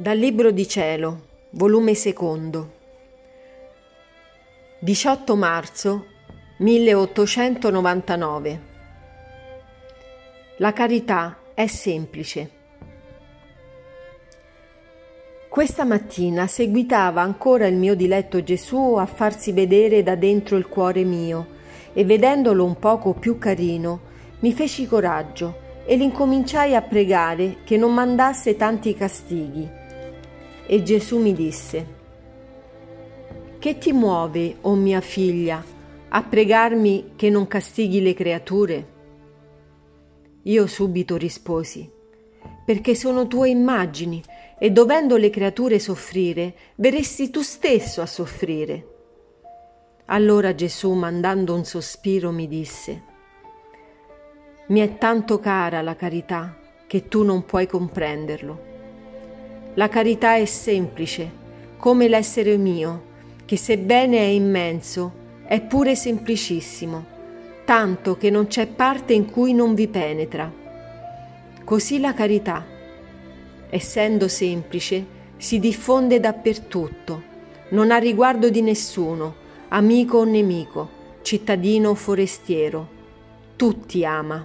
Dal Libro di Cielo, volume secondo, 18 marzo 1899. La carità è semplice. Questa mattina seguitava ancora il mio diletto Gesù a farsi vedere da dentro il cuore mio e vedendolo un poco più carino mi feci coraggio e l'incominciai a pregare che non mandasse tanti castighi e Gesù mi disse, Che ti muove, o oh mia figlia, a pregarmi che non castighi le creature? Io subito risposi, perché sono tue immagini e dovendo le creature soffrire, verresti tu stesso a soffrire. Allora Gesù, mandando un sospiro, mi disse, Mi è tanto cara la carità che tu non puoi comprenderlo. La carità è semplice, come l'essere mio, che sebbene è immenso, è pure semplicissimo, tanto che non c'è parte in cui non vi penetra. Così la carità, essendo semplice, si diffonde dappertutto, non ha riguardo di nessuno, amico o nemico, cittadino o forestiero. Tutti ama.